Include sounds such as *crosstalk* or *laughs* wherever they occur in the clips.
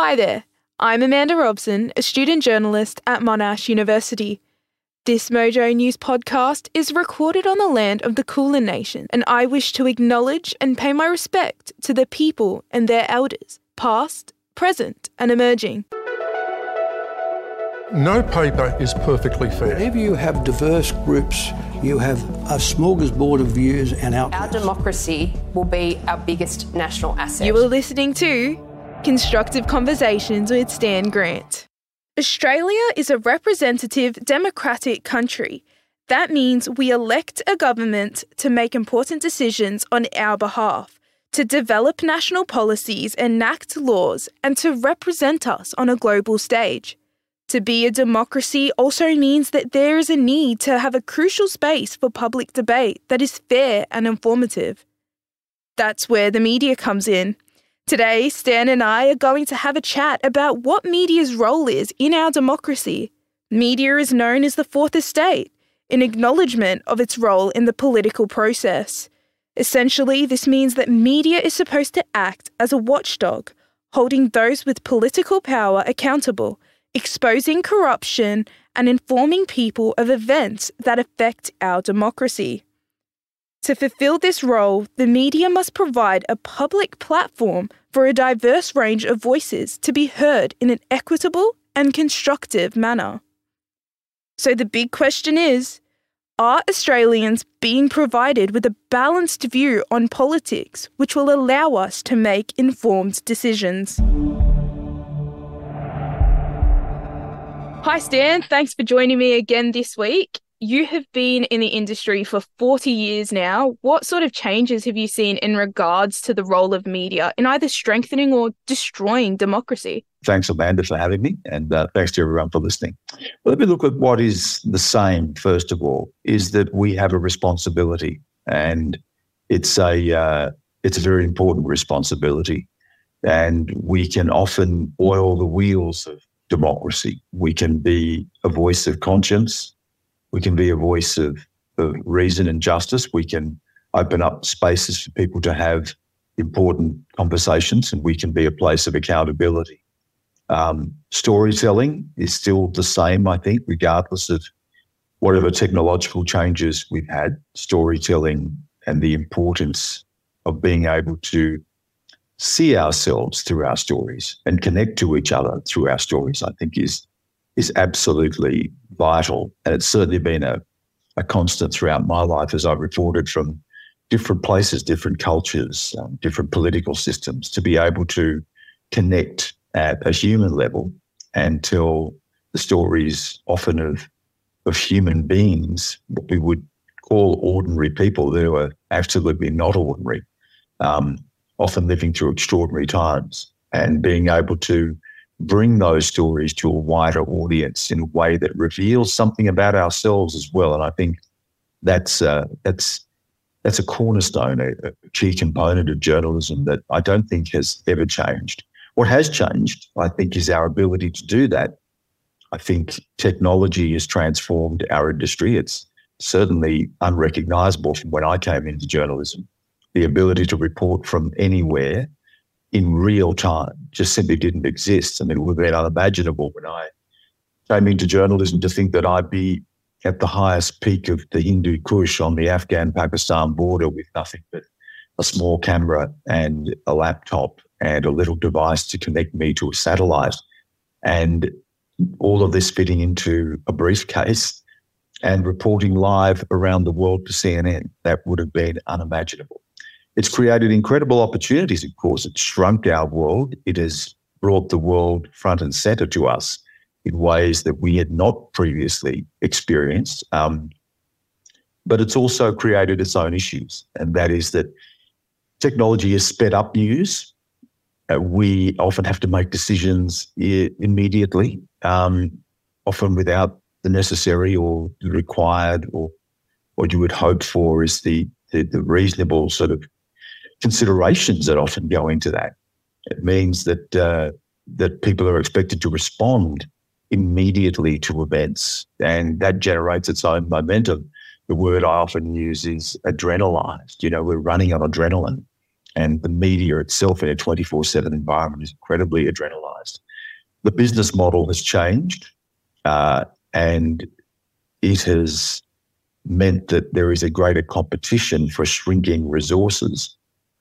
Hi there, I'm Amanda Robson, a student journalist at Monash University. This Mojo News podcast is recorded on the land of the Kulin Nation, and I wish to acknowledge and pay my respect to the people and their elders, past, present, and emerging. No paper is perfectly fair. Whenever you have diverse groups, you have a smorgasbord of views and outcomes. Our democracy will be our biggest national asset. You are listening to Constructive Conversations with Stan Grant. Australia is a representative democratic country. That means we elect a government to make important decisions on our behalf, to develop national policies, enact laws, and to represent us on a global stage. To be a democracy also means that there is a need to have a crucial space for public debate that is fair and informative. That's where the media comes in. Today, Stan and I are going to have a chat about what media's role is in our democracy. Media is known as the fourth estate, in acknowledgement of its role in the political process. Essentially, this means that media is supposed to act as a watchdog, holding those with political power accountable, exposing corruption, and informing people of events that affect our democracy. To fulfill this role, the media must provide a public platform for a diverse range of voices to be heard in an equitable and constructive manner. So the big question is are Australians being provided with a balanced view on politics which will allow us to make informed decisions? Hi, Stan. Thanks for joining me again this week you have been in the industry for 40 years now. What sort of changes have you seen in regards to the role of media in either strengthening or destroying democracy? Thanks, Amanda, for having me, and uh, thanks to everyone for listening. Well, let me look at what is the same, first of all, is that we have a responsibility, and it's a, uh, it's a very important responsibility. And we can often oil the wheels of democracy. We can be a voice of conscience we can be a voice of, of reason and justice. We can open up spaces for people to have important conversations, and we can be a place of accountability. Um, storytelling is still the same, I think, regardless of whatever technological changes we've had. Storytelling and the importance of being able to see ourselves through our stories and connect to each other through our stories, I think is is absolutely vital. And it's certainly been a, a constant throughout my life as I've reported from different places, different cultures, um, different political systems, to be able to connect at a human level and tell the stories often of of human beings, what we would call ordinary people who are absolutely not ordinary, um, often living through extraordinary times, and being able to bring those stories to a wider audience in a way that reveals something about ourselves as well. And I think that's uh, that's that's a cornerstone, a, a, key component of journalism that I don't think has ever changed. What has changed, I think, is our ability to do that. I think technology has transformed our industry. It's certainly unrecognizable from when I came into journalism. The ability to report from anywhere in real time just simply didn't exist. I mean, it would have been unimaginable when I came into journalism to think that I'd be at the highest peak of the Hindu Kush on the Afghan Pakistan border with nothing but a small camera and a laptop and a little device to connect me to a satellite. And all of this fitting into a briefcase and reporting live around the world to CNN. That would have been unimaginable. It's created incredible opportunities, of course. It's shrunk our world. It has brought the world front and center to us in ways that we had not previously experienced. Um, but it's also created its own issues, and that is that technology has sped up news. Uh, we often have to make decisions I- immediately, um, often without the necessary or the required or what you would hope for is the, the, the reasonable sort of considerations that often go into that. It means that uh, that people are expected to respond immediately to events, and that generates its own momentum. The word I often use is adrenalized. You know, we're running on adrenaline, and the media itself in a twenty four seven environment is incredibly adrenalized. the business model has changed uh, and it has meant that there is a greater competition for shrinking resources.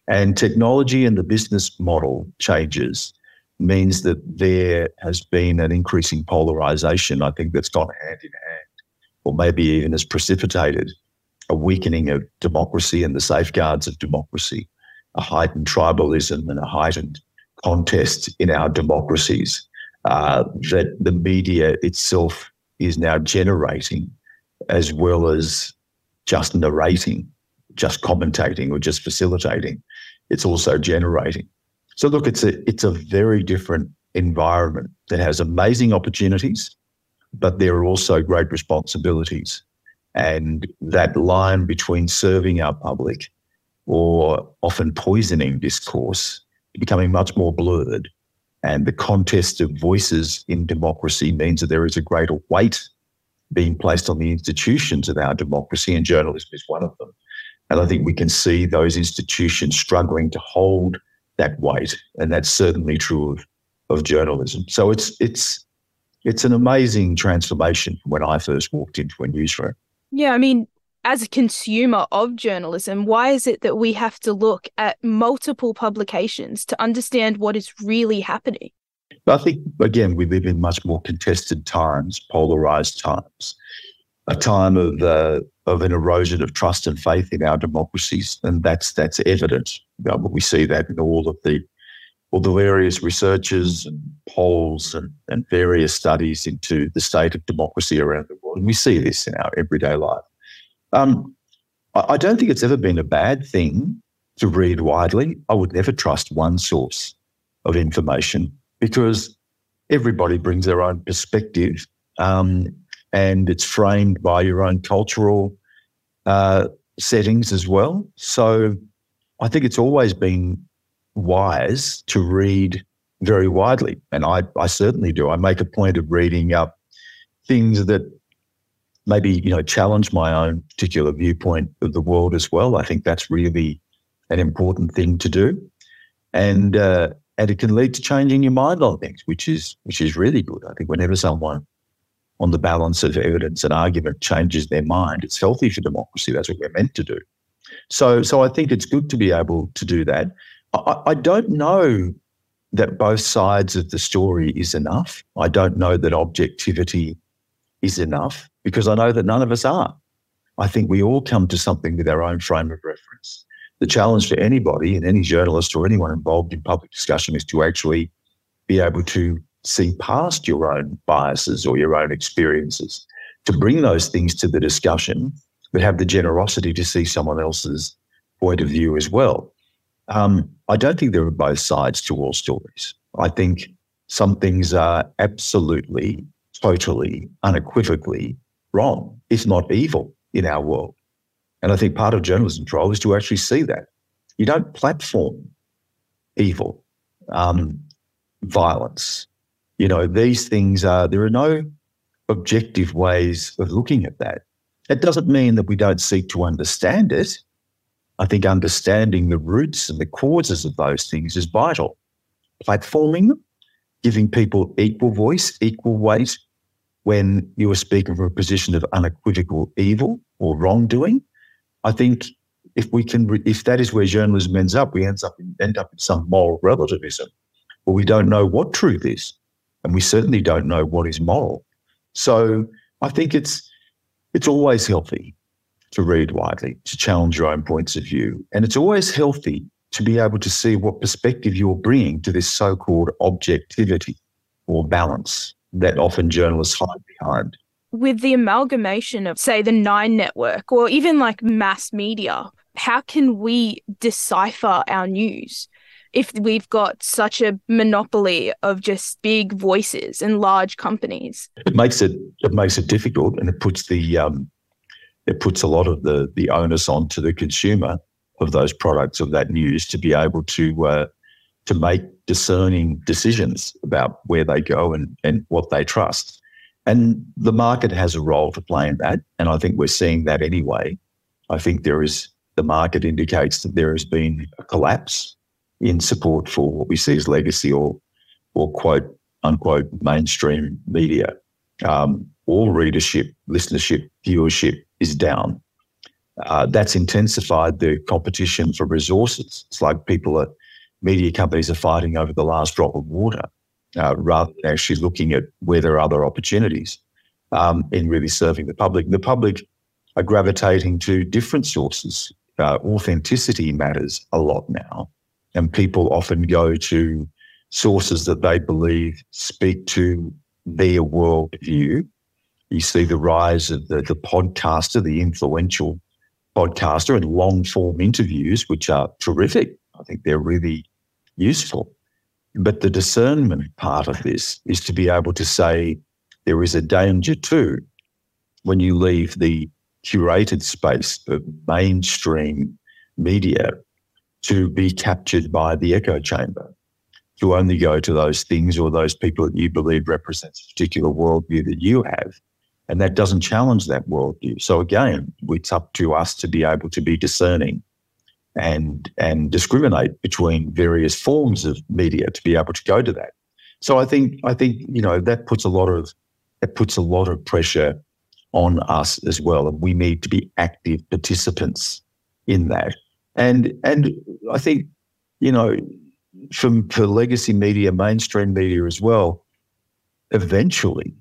And technology and the business model changes means that there has been an increasing polarization. I think that's gone hand in hand, or maybe even has precipitated a weakening of democracy and the safeguards of democracy, a heightened tribalism and a heightened contest in our democracies uh, that the media itself is now generating, as well as just narrating, just commentating, or just facilitating. It's also generating. So look, it's a it's a very different environment that has amazing opportunities, but there are also great responsibilities. And that line between serving our public or often poisoning discourse becoming much more blurred. And the contest of voices in democracy means that there is a greater weight being placed on the institutions of our democracy, and journalism is one of them. And I think we can see those institutions struggling to hold that weight, and that's certainly true of, of journalism. So it's it's it's an amazing transformation when I first walked into a newsroom. Yeah, I mean, as a consumer of journalism, why is it that we have to look at multiple publications to understand what is really happening? I think, again, we live in much more contested times, polarized times, a time of, uh, of an erosion of trust and faith in our democracies. And that's, that's evident. We see that in all of the all the various researches and polls and, and various studies into the state of democracy around the world. And we see this in our everyday life. Um, I don't think it's ever been a bad thing to read widely. I would never trust one source of information because everybody brings their own perspective um, and it's framed by your own cultural uh, settings as well. So I think it's always been wise to read very widely. And I, I certainly do. I make a point of reading up things that maybe you know challenge my own particular viewpoint of the world as well. I think that's really an important thing to do, and uh, and it can lead to changing your mind on things, which is which is really good. I think whenever someone on the balance of evidence and argument changes their mind, it's healthy for democracy. That's what we're meant to do. So so I think it's good to be able to do that. I, I don't know that both sides of the story is enough. I don't know that objectivity is enough because I know that none of us are. I think we all come to something with our own frame of reference. The challenge for anybody and any journalist or anyone involved in public discussion is to actually be able to see past your own biases or your own experiences, to bring those things to the discussion, but have the generosity to see someone else's point of view as well. Um, I don't think there are both sides to all stories. I think some things are absolutely totally, unequivocally wrong. It's not evil in our world. And I think part of journalism role is to actually see that. You don't platform evil, um, violence. You know, these things are, there are no objective ways of looking at that. It doesn't mean that we don't seek to understand it. I think understanding the roots and the causes of those things is vital. Platforming them, giving people equal voice, equal weight, when you are speaking from a position of unequivocal evil or wrongdoing. I think if we can, if that is where journalism ends up, we ends up in, end up in some moral relativism, where we don't know what truth is, and we certainly don't know what is moral. So I think it's it's always healthy to read widely, to challenge your own points of view, and it's always healthy to be able to see what perspective you're bringing to this so-called objectivity or balance that often journalists hide behind. With the amalgamation of, say, the Nine Network or even like mass media, how can we decipher our news if we've got such a monopoly of just big voices and large companies? It makes it it makes it difficult, and it puts the um, it puts a lot of the the onus onto the consumer of those products of that news to be able to uh, to make discerning decisions about where they go and, and what they trust. And the market has a role to play in that. And I think we're seeing that anyway. I think there is, the market indicates that there has been a collapse in support for what we see as legacy or, or quote, unquote mainstream media. Um, all readership, listenership, viewership is down. Uh, that's intensified the competition for resources. It's like people at media companies are fighting over the last drop of water uh, rather than actually looking at where there are other opportunities um, in really serving the public. The public are gravitating to different sources. Uh, authenticity matters a lot now, and people often go to sources that they believe speak to their worldview. You see the rise of the, the podcaster, the influential podcaster, and long form interviews, which are terrific. I think they're really useful. But the discernment part of this is to be able to say there is a danger too when you leave the curated space of mainstream media to be captured by the echo chamber, to only go to those things or those people that you believe represents a particular worldview that you have. And that doesn't challenge that worldview. So again, it's up to us to be able to be discerning and and discriminate between various forms of media to be able to go to that. So I think I think you know that puts a lot of it puts a lot of pressure on us as well, and we need to be active participants in that. And and I think you know from for legacy media, mainstream media as well, eventually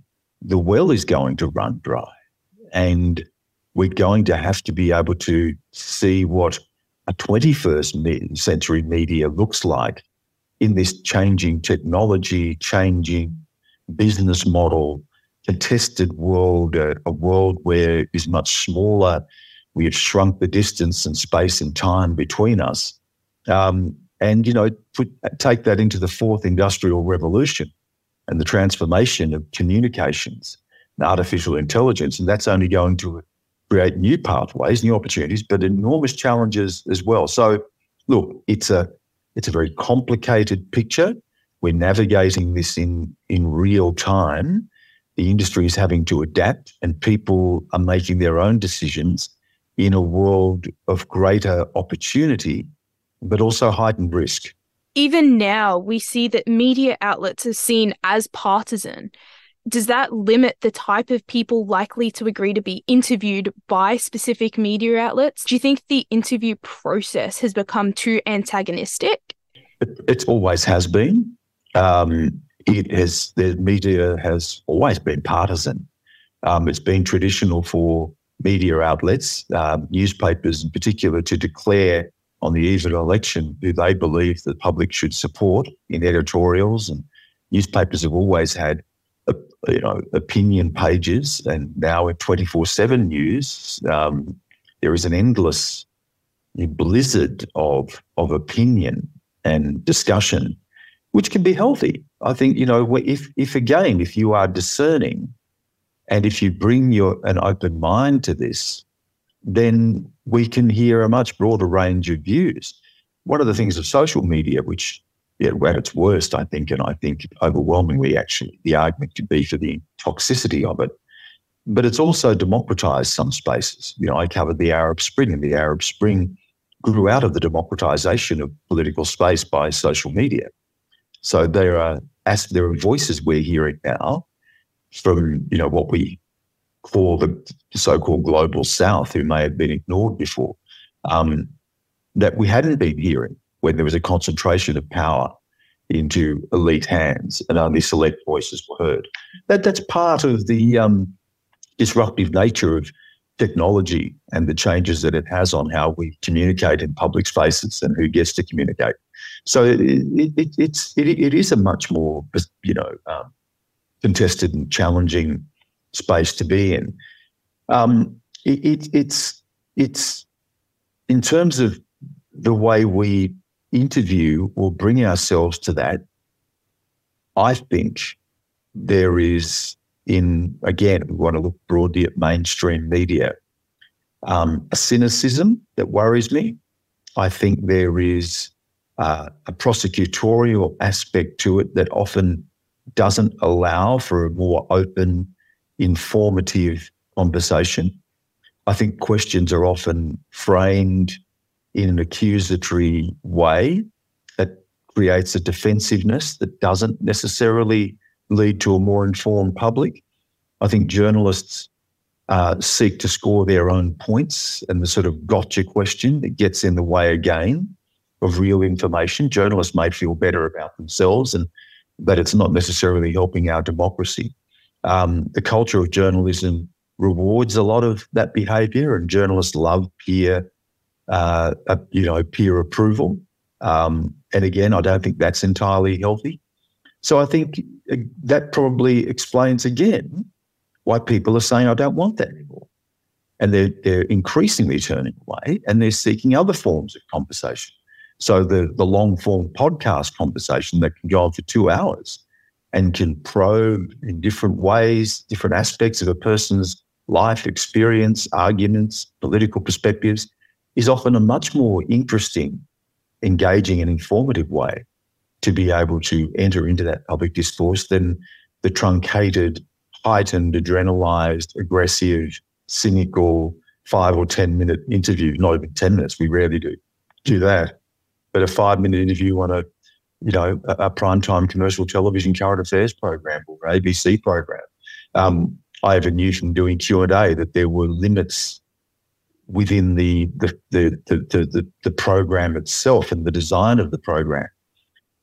the well is going to run dry, and we're going to have to be able to see what a 21st century media looks like in this changing technology, changing business model, contested world, uh, a world where is much smaller. We have shrunk the distance and space and time between us. Um, and, you know, put, take that into the fourth industrial revolution and the transformation of communications and artificial intelligence. And that's only going to create new pathways, new opportunities, but enormous challenges as well. So, look, it's a it's a very complicated picture. We're navigating this in in real time. The industry is having to adapt, and people are making their own decisions in a world of greater opportunity, but also heightened risk. Even now, we see that media outlets are seen as partisan does that limit the type of people likely to agree to be interviewed by specific media outlets? Do you think the interview process has become too antagonistic? It, it always has been. Um, it has the media has always been partisan. Um, it's been traditional for media outlets, um, newspapers in particular, to declare on the eve of an election who they believe the public should support in editorials. And newspapers have always had you know, opinion pages, and now in 24 7 news, um, there is an endless blizzard of, of opinion and discussion, which can be healthy. I think, you know, if, if again, if you are discerning and if you bring your an open mind to this, then we can hear a much broader range of views. One of the things of social media, which yeah, at its worst, I think, and I think overwhelmingly, actually, the argument could be for the toxicity of it. But it's also democratized some spaces. You know, I covered the Arab Spring, and the Arab Spring grew out of the democratization of political space by social media. So there are as there are voices we're hearing now from you know what we call the so-called global South, who may have been ignored before, um, that we hadn't been hearing when there was a concentration of power into elite hands and only select voices were heard. That that's part of the um, disruptive nature of technology and the changes that it has on how we communicate in public spaces and who gets to communicate. So it, it, it it's it, it is a much more you know um, contested and challenging space to be in. Um, it, it's it's in terms of the way we interview or bring ourselves to that, I think there is, in again, we want to look broadly at mainstream media, um, a cynicism that worries me. I think there is uh, a prosecutorial aspect to it that often doesn't allow for a more open, informative conversation. I think questions are often framed in an accusatory way that creates a defensiveness that doesn't necessarily lead to a more informed public. I think journalists uh, seek to score their own points, and the sort of gotcha question that gets in the way again of real information. Journalists may feel better about themselves, and but it's not necessarily helping our democracy. Um, the culture of journalism rewards a lot of that behaviour, and journalists love peer, uh, uh, you know, peer approval. Um, and again, I don't think that's entirely healthy. So I think uh, that probably explains again why people are saying, I don't want that anymore. And they're, they're increasingly turning away and they're seeking other forms of conversation. So the, the long form podcast conversation that can go on for two hours and can probe in different ways, different aspects of a person's life experience, arguments, political perspectives, is often a much more interesting, engaging, and informative way to be able to enter into that public discourse than the truncated, heightened, adrenalized, aggressive, cynical five or 10 minute interview, not even 10 minutes. We rarely do do that. But a five minute interview on a, you know, a, a primetime commercial television current affairs program or ABC program. Um, I ever knew from doing Q and A that there were limits within the the, the the, the the program itself and the design of the program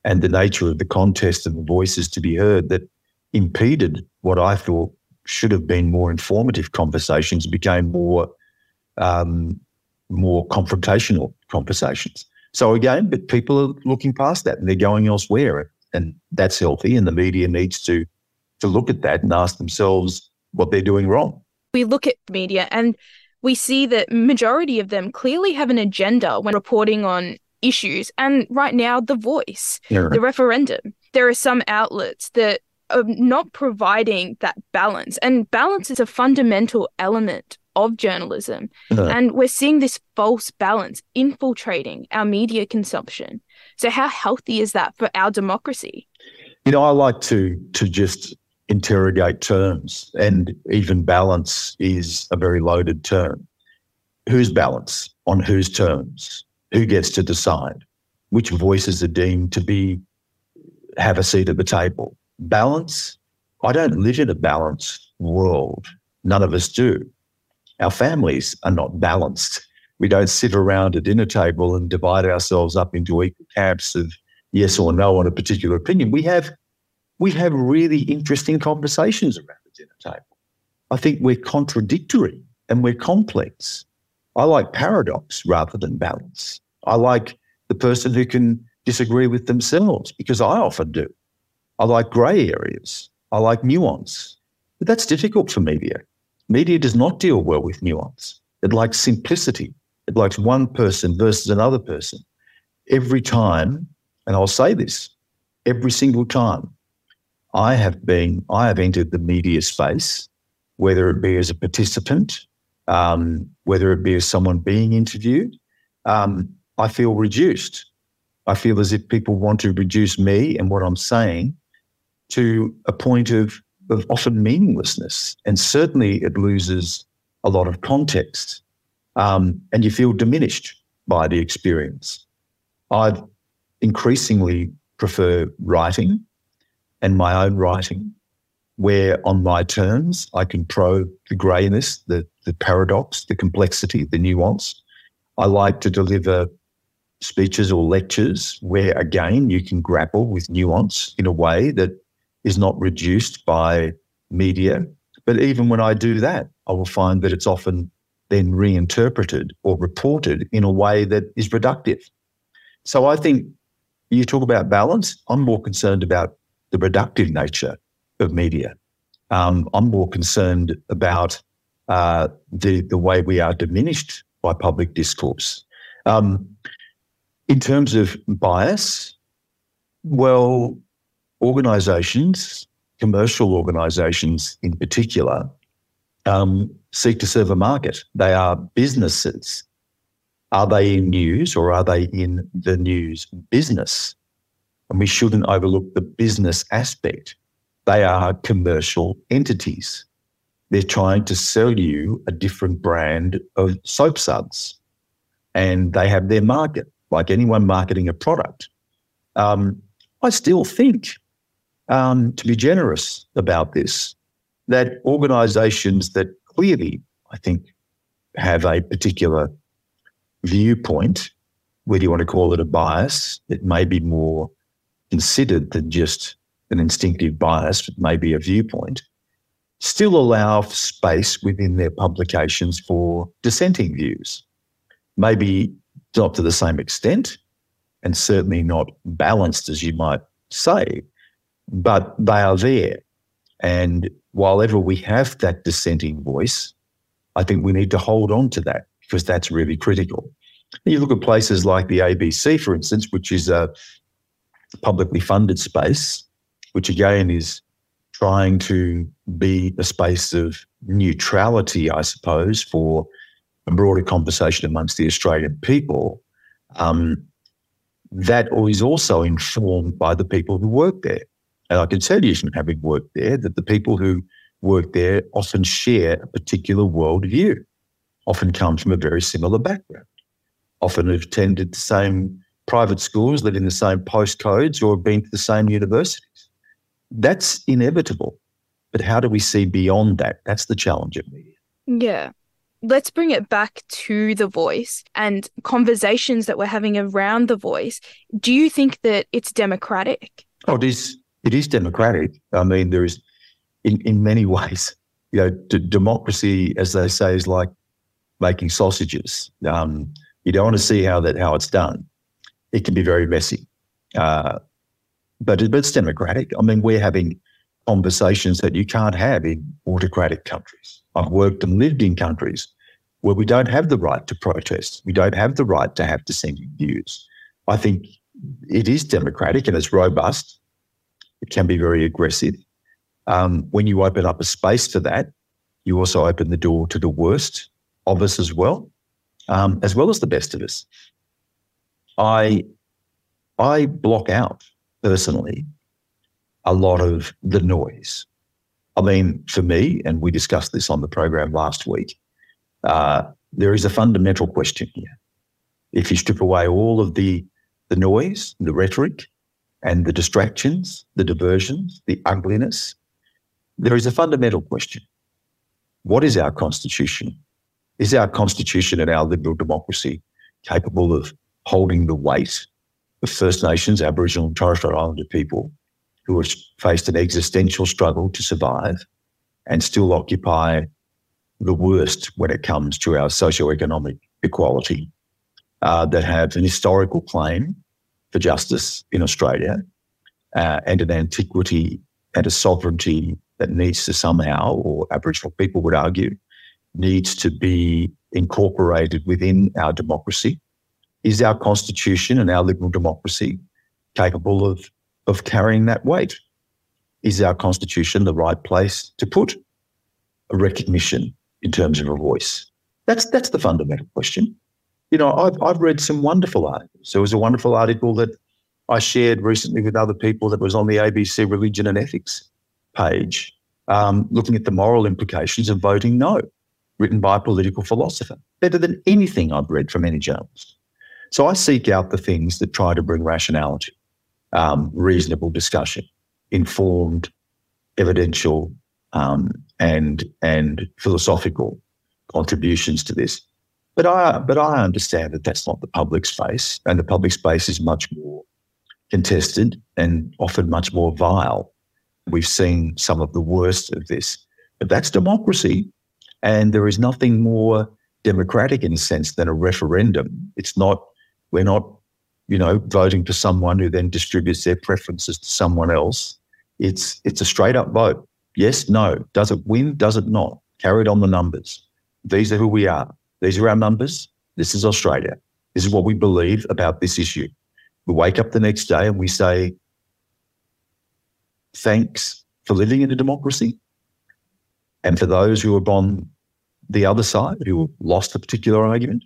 and the nature of the contest and the voices to be heard that impeded what I thought should have been more informative conversations became more um, more confrontational conversations. So again, but people are looking past that and they're going elsewhere, and that's healthy. And the media needs to to look at that and ask themselves what they're doing wrong. We look at media and we see that majority of them clearly have an agenda when reporting on issues. And right now, the voice, yeah. the referendum, there are some outlets that are not providing that balance. And balance is a fundamental element of journalism. Uh-huh. And we're seeing this false balance infiltrating our media consumption. So how healthy is that for our democracy? You know, I like to to just interrogate terms and even balance is a very loaded term. Whose balance? On whose terms? Who gets to decide? Which voices are deemed to be have a seat at the table? Balance? I don't live in a balanced world. None of us do. Our families are not balanced. We don't sit around a dinner table and divide ourselves up into equal camps of yes or no on a particular opinion. We have we have really interesting conversations around the dinner table. I think we're contradictory and we're complex. I like paradox rather than balance. I like the person who can disagree with themselves because I often do. I like grey areas. I like nuance. But that's difficult for media. Media does not deal well with nuance. It likes simplicity. It likes one person versus another person. Every time, and I'll say this, every single time I have been, I have entered the media space, whether it be as a participant, um, whether it be as someone being interviewed, um, I feel reduced. I feel as if people want to reduce me and what I'm saying to a point of, of often meaninglessness. And certainly it loses a lot of context. Um, and you feel diminished by the experience. I increasingly prefer writing and my own writing, where on my terms I can probe the greyness, the, the paradox, the complexity, the nuance. I like to deliver speeches or lectures where, again, you can grapple with nuance in a way that is not reduced by media. But even when I do that, I will find that it's often then reinterpreted or reported in a way that is reductive. So I think you talk about balance. I'm more concerned about the reductive nature of media. Um, I'm more concerned about uh, the the way we are diminished by public discourse. Um, in terms of bias, well, organisations, commercial organisations in particular, um, seek to serve a market. They are businesses. Are they in news or are they in the news business? And we shouldn't overlook the business aspect. They are commercial entities. They're trying to sell you a different brand of soap suds. And they have their market, like anyone marketing a product. Um, I still think um, to be generous about this, that organisations that clearly, I think, have a particular viewpoint, whether you want to call it a bias, it may be more considered than just an instinctive bias, but may be a viewpoint, still allow space within their publications for dissenting views. Maybe not to the same extent, and certainly not balanced as you might say, but they are there. And while ever we have that dissenting voice, I think we need to hold on to that because that's really critical. You look at places like the ABC, for instance, which is a publicly funded space, which again is trying to be a space of neutrality, I suppose, for a broader conversation amongst the Australian people. Um, that is also informed by the people who work there. And I can tell you from having worked there that the people who work there often share a particular worldview, often come from a very similar background, often have attended the same private schools, live in the same postcodes, or have been to the same universities. That's inevitable. But how do we see beyond that? That's the challenge of media. Yeah. Let's bring it back to the voice and conversations that we're having around the voice. Do you think that it's democratic? Oh, it is. It is democratic. I mean, there is in, in many *laughs* ways, you know, d- democracy, as they say, is like making sausages. Um, you don't want to see how that how it's done. It can be very messy, uh, but, it, but it's democratic. I mean, we're having conversations that you can't have in autocratic countries. I've worked and lived in countries where we don't have the right to protest. We don't have the right to have dissenting views. I think it is democratic and it's robust. It can be very aggressive. Um, when you open up a space for that, you also open the door to the worst of us as well, um, as well as the best of us. I I block out personally a lot of the noise. I mean, for me, and we discussed this on the program last week, uh, there is a fundamental question here. If you strip away all of the the noise, the rhetoric, and the distractions, the diversions, the ugliness, there is a fundamental question. What is our constitution? Is our constitution and our liberal democracy capable of holding the weight of First Nations, Aboriginal and Torres Strait Islander people who have faced an existential struggle to survive and still occupy the worst when it comes to our socio-economic equality, uh, that have an historical claim for justice in Australia uh, and an antiquity and a sovereignty that needs to somehow, or Aboriginal people would argue, needs to be incorporated within our democracy. Is our constitution and our liberal democracy capable of, of carrying that weight? Is our constitution the right place to put a recognition in terms of a voice? That's that's the fundamental question. You know, I've I've read some wonderful articles. There was a wonderful article that I shared recently with other people that was on the ABC Religion and Ethics page, um, looking at the moral implications of voting no, written by a political philosopher. Better than anything I've read from any journalist. So I seek out the things that try to bring rationality, um, reasonable discussion, informed, evidential, um, and and philosophical contributions to this. But I but I understand that that's not the public space, and the public space is much more contested and often much more vile We've seen some of the worst of this. But that's democracy. And there is nothing more democratic in a sense than a referendum. It's not, we're not, you know, voting for someone who then distributes their preferences to someone else. It's it's a straight up vote. Yes, no. Does it win? Does it not? Carried on the numbers. These are who we are. These are our numbers. This is Australia. This is what we believe about this issue. We wake up the next day and we say, thanks for living in a democracy. And for those who are on the other side, who lost a particular argument,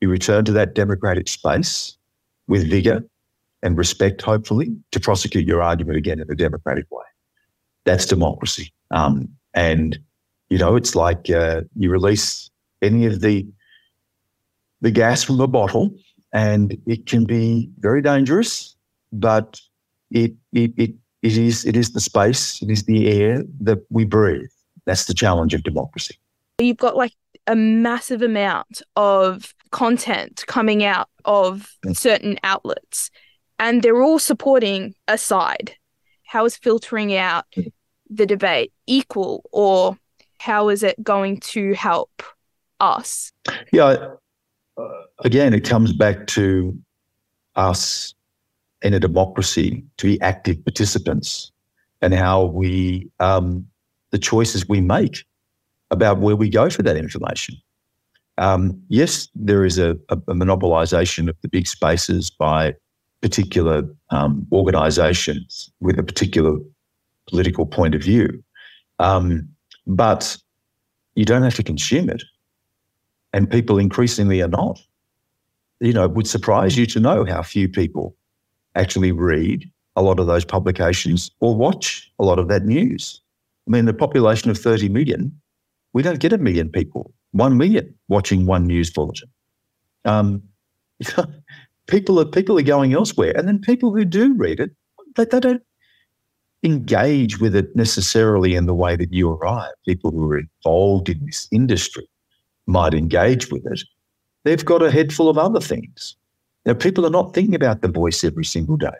you return to that democratic space with vigor and respect, hopefully, to prosecute your argument again in a democratic way. That's democracy. Um, and, you know, it's like uh, you release any of the the gas from a bottle and it can be very dangerous, but it, it, it it is it is the space, it is the air that we breathe. That's the challenge of democracy. You've got like a massive amount of content coming out of certain outlets, and they're all supporting a side. How is filtering out Mm. the debate equal, or how is it going to help us? Yeah. Uh, again, it comes back to us in a democracy to be active participants and how we, um, the choices we make about where we go for that information. Um, yes, there is a, a, monopolisation of the big spaces by particular um, organisations with a particular political point of view, um, but you don't have to consume it and people increasingly are not. You know, it would surprise you to know how few people actually read a lot of those publications or watch a lot of that news. I mean, the population of 30 million, we don't get a million people, one million watching one news bulletin. Um, *laughs* people are people are going elsewhere, and then people who do read it, they, they don't engage with it necessarily in the way that you or I, people who are involved in this industry, might engage with it, they've got a head full of other things. Now, people are not thinking about the voice every single day.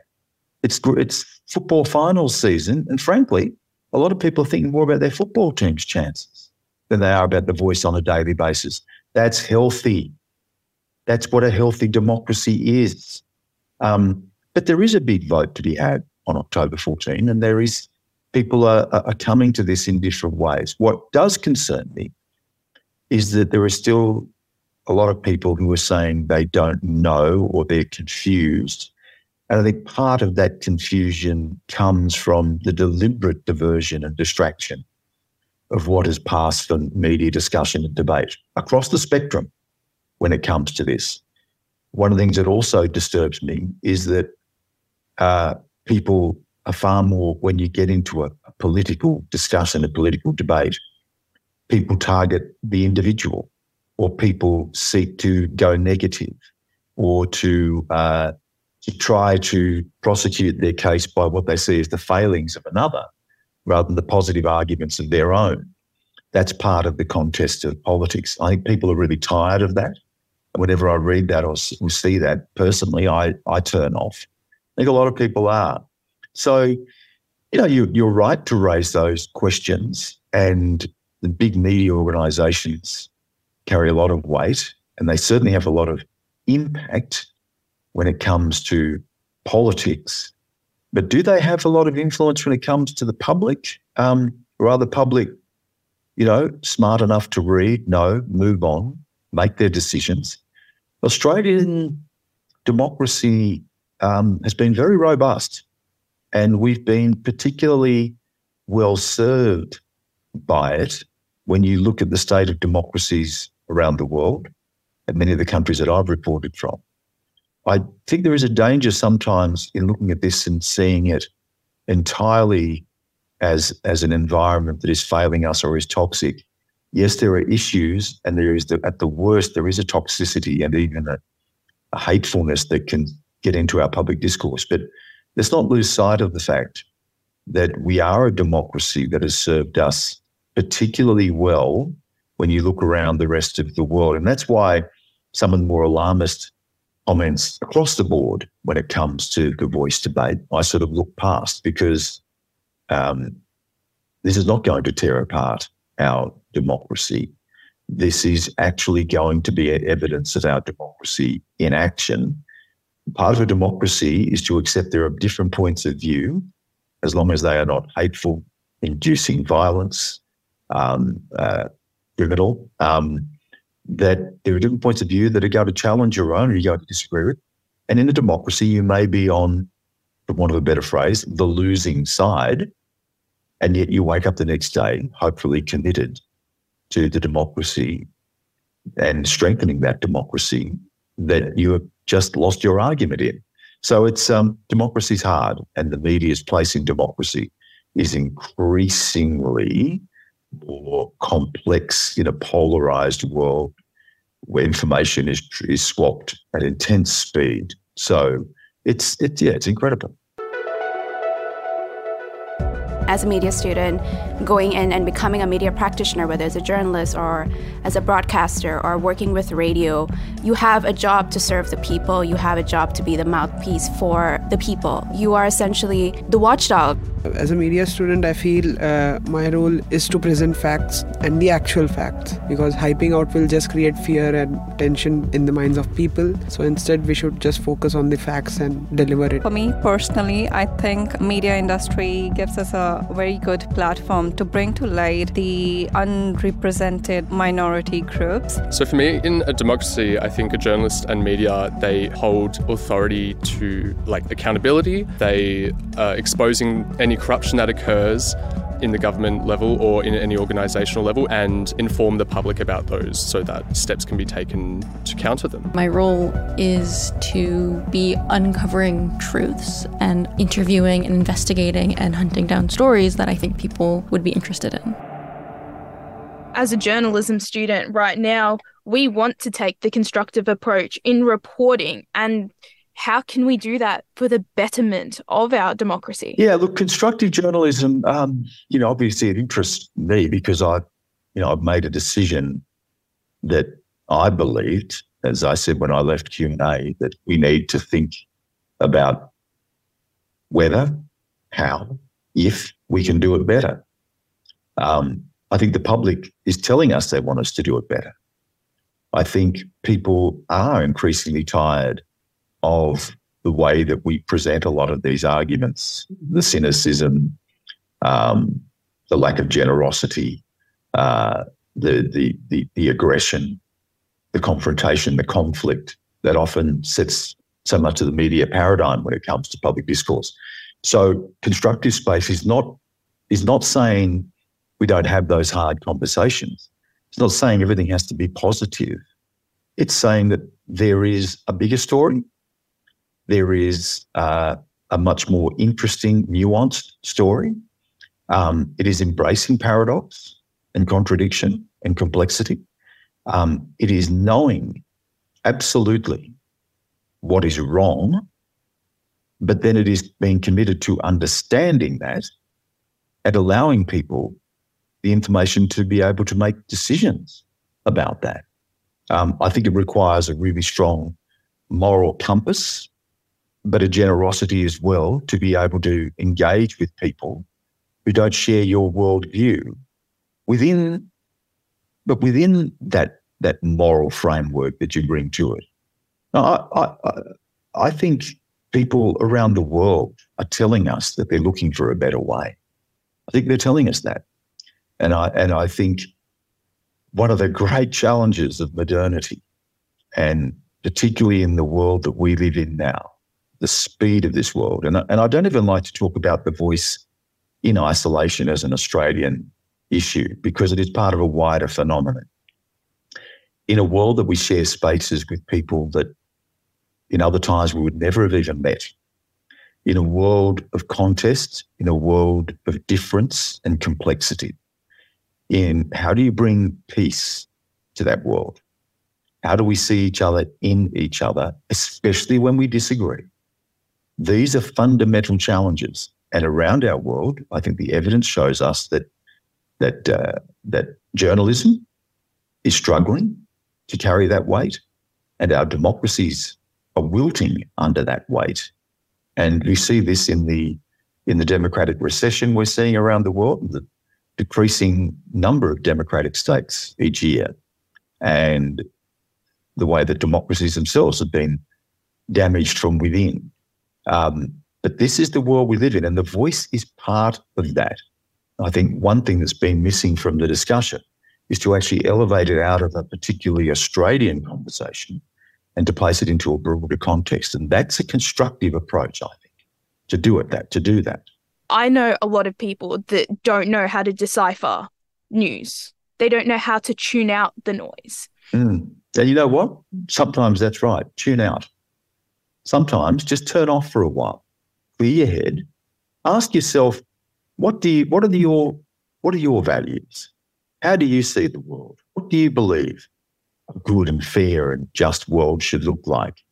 It's it's football finals season, and frankly, a lot of people are thinking more about their football team's chances than they are about the voice on a daily basis. That's healthy. That's what a healthy democracy is. Um, but there is a big vote to be had on October 14, and there is people are, are coming to this in different ways. What does concern me is that there are still a lot of people who are saying they don't know or they're confused. And I think part of that confusion comes from the deliberate diversion and distraction of what has passed for media discussion and debate across the spectrum when it comes to this. One of the things that also disturbs me is that uh, people are far more, when you get into a, a political discussion, a political debate, people target the individual or people seek to go negative or to, uh, to try to prosecute their case by what they see as the failings of another rather than the positive arguments of their own. That's part of the contest of politics. I think people are really tired of that. Whenever I read that or see that personally, I, I turn off. I think a lot of people are. So, you know, you, you're right to raise those questions, and the big media organisations carry a lot of weight, and they certainly have a lot of impact when it comes to politics. But do they have a lot of influence when it comes to the public? Um, or are the public, you know, smart enough to read, know, move on, make their decisions? Australian democracy um, has been very robust, and we've been particularly well served by it when you look at the state of democracies around the world and many of the countries that I've reported from. I think there is a danger sometimes in looking at this and seeing it entirely as, as an environment that is failing us or is toxic. Yes, there are issues, and there is the, at the worst there is a toxicity and even a, a hatefulness that can get into our public discourse. But let's not lose sight of the fact that we are a democracy that has served us particularly well when you look around the rest of the world. And that's why some of the more alarmist comments across the board when it comes to the voice debate, I sort of look past because um, this is not going to tear apart our democracy. This is actually going to be evidence of our democracy in action. Part of a democracy is to accept there are different points of view, as long as they are not hateful, inducing violence, um, uh, criminal, um, that there are different points of view that are going to challenge your own or you're going to disagree with. And in a democracy, you may be on, for want of a better phrase, the losing side. And yet you wake up the next day, hopefully committed to the democracy and strengthening that democracy that you have just lost your argument in. So it's um, democracy's hard, and the media's place in democracy is increasingly more complex in a polarized world where information is is swapped at intense speed. So it's it's yeah, it's incredible. as a media student, going in and becoming a media practitioner, whether as a journalist or as a broadcaster or working with radio, you have a job to serve the people. You have a job to be the mouthpiece for the people. You are essentially the watchdog. As a media student, I feel uh, my role is to present facts and the actual facts because hyping out will just create fear and tension in the minds of people. So instead, we should just focus on the facts and deliver it. For me personally, I think media industry gives us a very good platform to bring to light the unrepresented minority groups. So for me, in a democracy, I think a journalist and media they hold authority to like accountability. They are exposing any corruption that occurs in the government level or in any organisational level and inform the public about those so that steps can be taken to counter them. My role is to be uncovering truths and interviewing and investigating and hunting down stories that I think people would be interested in. As a journalism student right now, we want to take the constructive approach in reporting and how can we do that for the betterment of our democracy? Yeah, look, constructive journalism, um, you know, obviously it interests me because I, you know, I've made a decision that I believed, as I said when I left Q&A, that we need to think about whether, how, if we can do it better. Um, I think the public is telling us they want us to do it better. I think people are increasingly tired of the way that we present a lot of these arguments, the cynicism, um, the lack of generosity, uh, the, the, the, the aggression, the confrontation, the conflict that often sets so much of the media paradigm when it comes to public discourse. So constructive space is not is not saying we don't have those hard conversations. It's not saying everything has to be positive. It's saying that there is a bigger story there is uh, a much more interesting, nuanced story. Um, it is embracing paradox and contradiction and complexity. Um, it is knowing absolutely what is wrong, but then it is being committed to understanding that and allowing people the information to be able to make decisions about that. Um, I think it requires a really strong moral compass but a generosity as well to be able to engage with people who don't share your worldview within, but within that that moral framework that you bring to it. Now, I, I, I think people around the world are telling us that they're looking for a better way. I think they're telling us that, and I and I think one of the *laughs* great challenges of modernity, and particularly in the world that we live in now, the speed of this world. And, and I don't even like to talk about the voice in isolation as an Australian issue because it is part of a wider phenomenon. In a world that we share spaces with people that in other times we would never have even met, in a world of contest, in a world of difference and complexity, in how do you bring peace to that world? How do we see each other in each other, especially when we disagree? These are fundamental challenges. And around our world, I think the evidence shows us that that uh, that journalism is struggling to carry that weight, and our democracies are wilting under that weight. And we see this in the in the democratic recession we're seeing around the world, the decreasing number of democratic states each year, and the way that democracies themselves have been damaged from within. Um, but this is the world we live in, and the voice is part of that. I think one thing that's been missing from the discussion is to actually elevate it out of a particularly Australian conversation and to place it into a broader context. And that's a constructive approach, I think, to do it that, to do that. I know a lot of people that don't know how to decipher news. They don't know how to tune out the noise. Mm. And you know what? Sometimes that's right. Tune out sometimes just turn off for a while, clear your head, ask yourself, what do you, what are your, what are your values? How do you see the world? What do you believe a good and fair and just world should look like?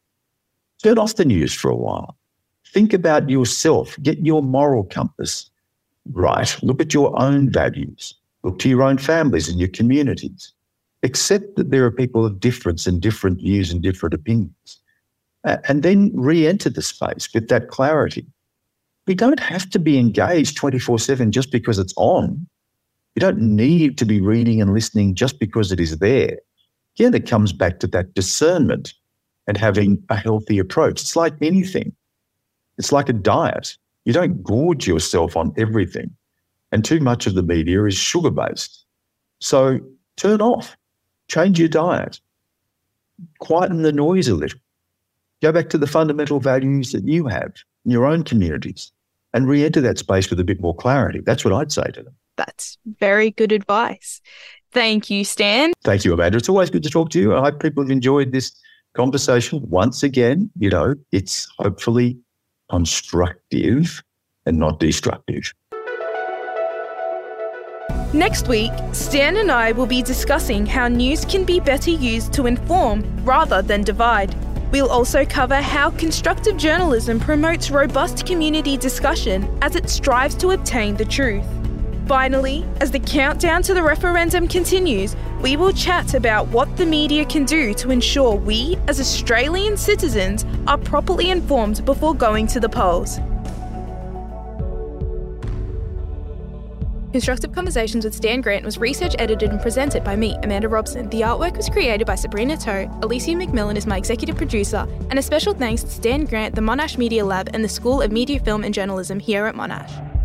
Turn off the news for a while. Think about yourself. Get your moral compass right. Look at your own values. Look to your own families and your communities. Accept that there are people of difference and different views and different opinions. And then re enter the space with that clarity. We don't have to be engaged 24 7 just because it's on. You don't need to be reading and listening just because it is there. Again, it comes back to that discernment and having a healthy approach. It's like anything, it's like a diet. You don't gorge yourself on everything. And too much of the media is sugar based. So turn off, change your diet, quieten the noise a little. Go back to the fundamental values that you have in your own communities and re enter that space with a bit more clarity. That's what I'd say to them. That's very good advice. Thank you, Stan. Thank you, Amanda. It's always good to talk to you. I hope people have enjoyed this conversation. Once again, you know, it's hopefully constructive and not destructive. Next week, Stan and I will be discussing how news can be better used to inform rather than divide. We'll also cover how constructive journalism promotes robust community discussion as it strives to obtain the truth. Finally, as the countdown to the referendum continues, we will chat about what the media can do to ensure we, as Australian citizens, are properly informed before going to the polls. Constructive Conversations with Stan Grant was research edited and presented by me, Amanda Robson. The artwork was created by Sabrina Toe, Alicia McMillan is my executive producer, and a special thanks to Stan Grant, the Monash Media Lab, and the School of Media, Film and Journalism here at Monash.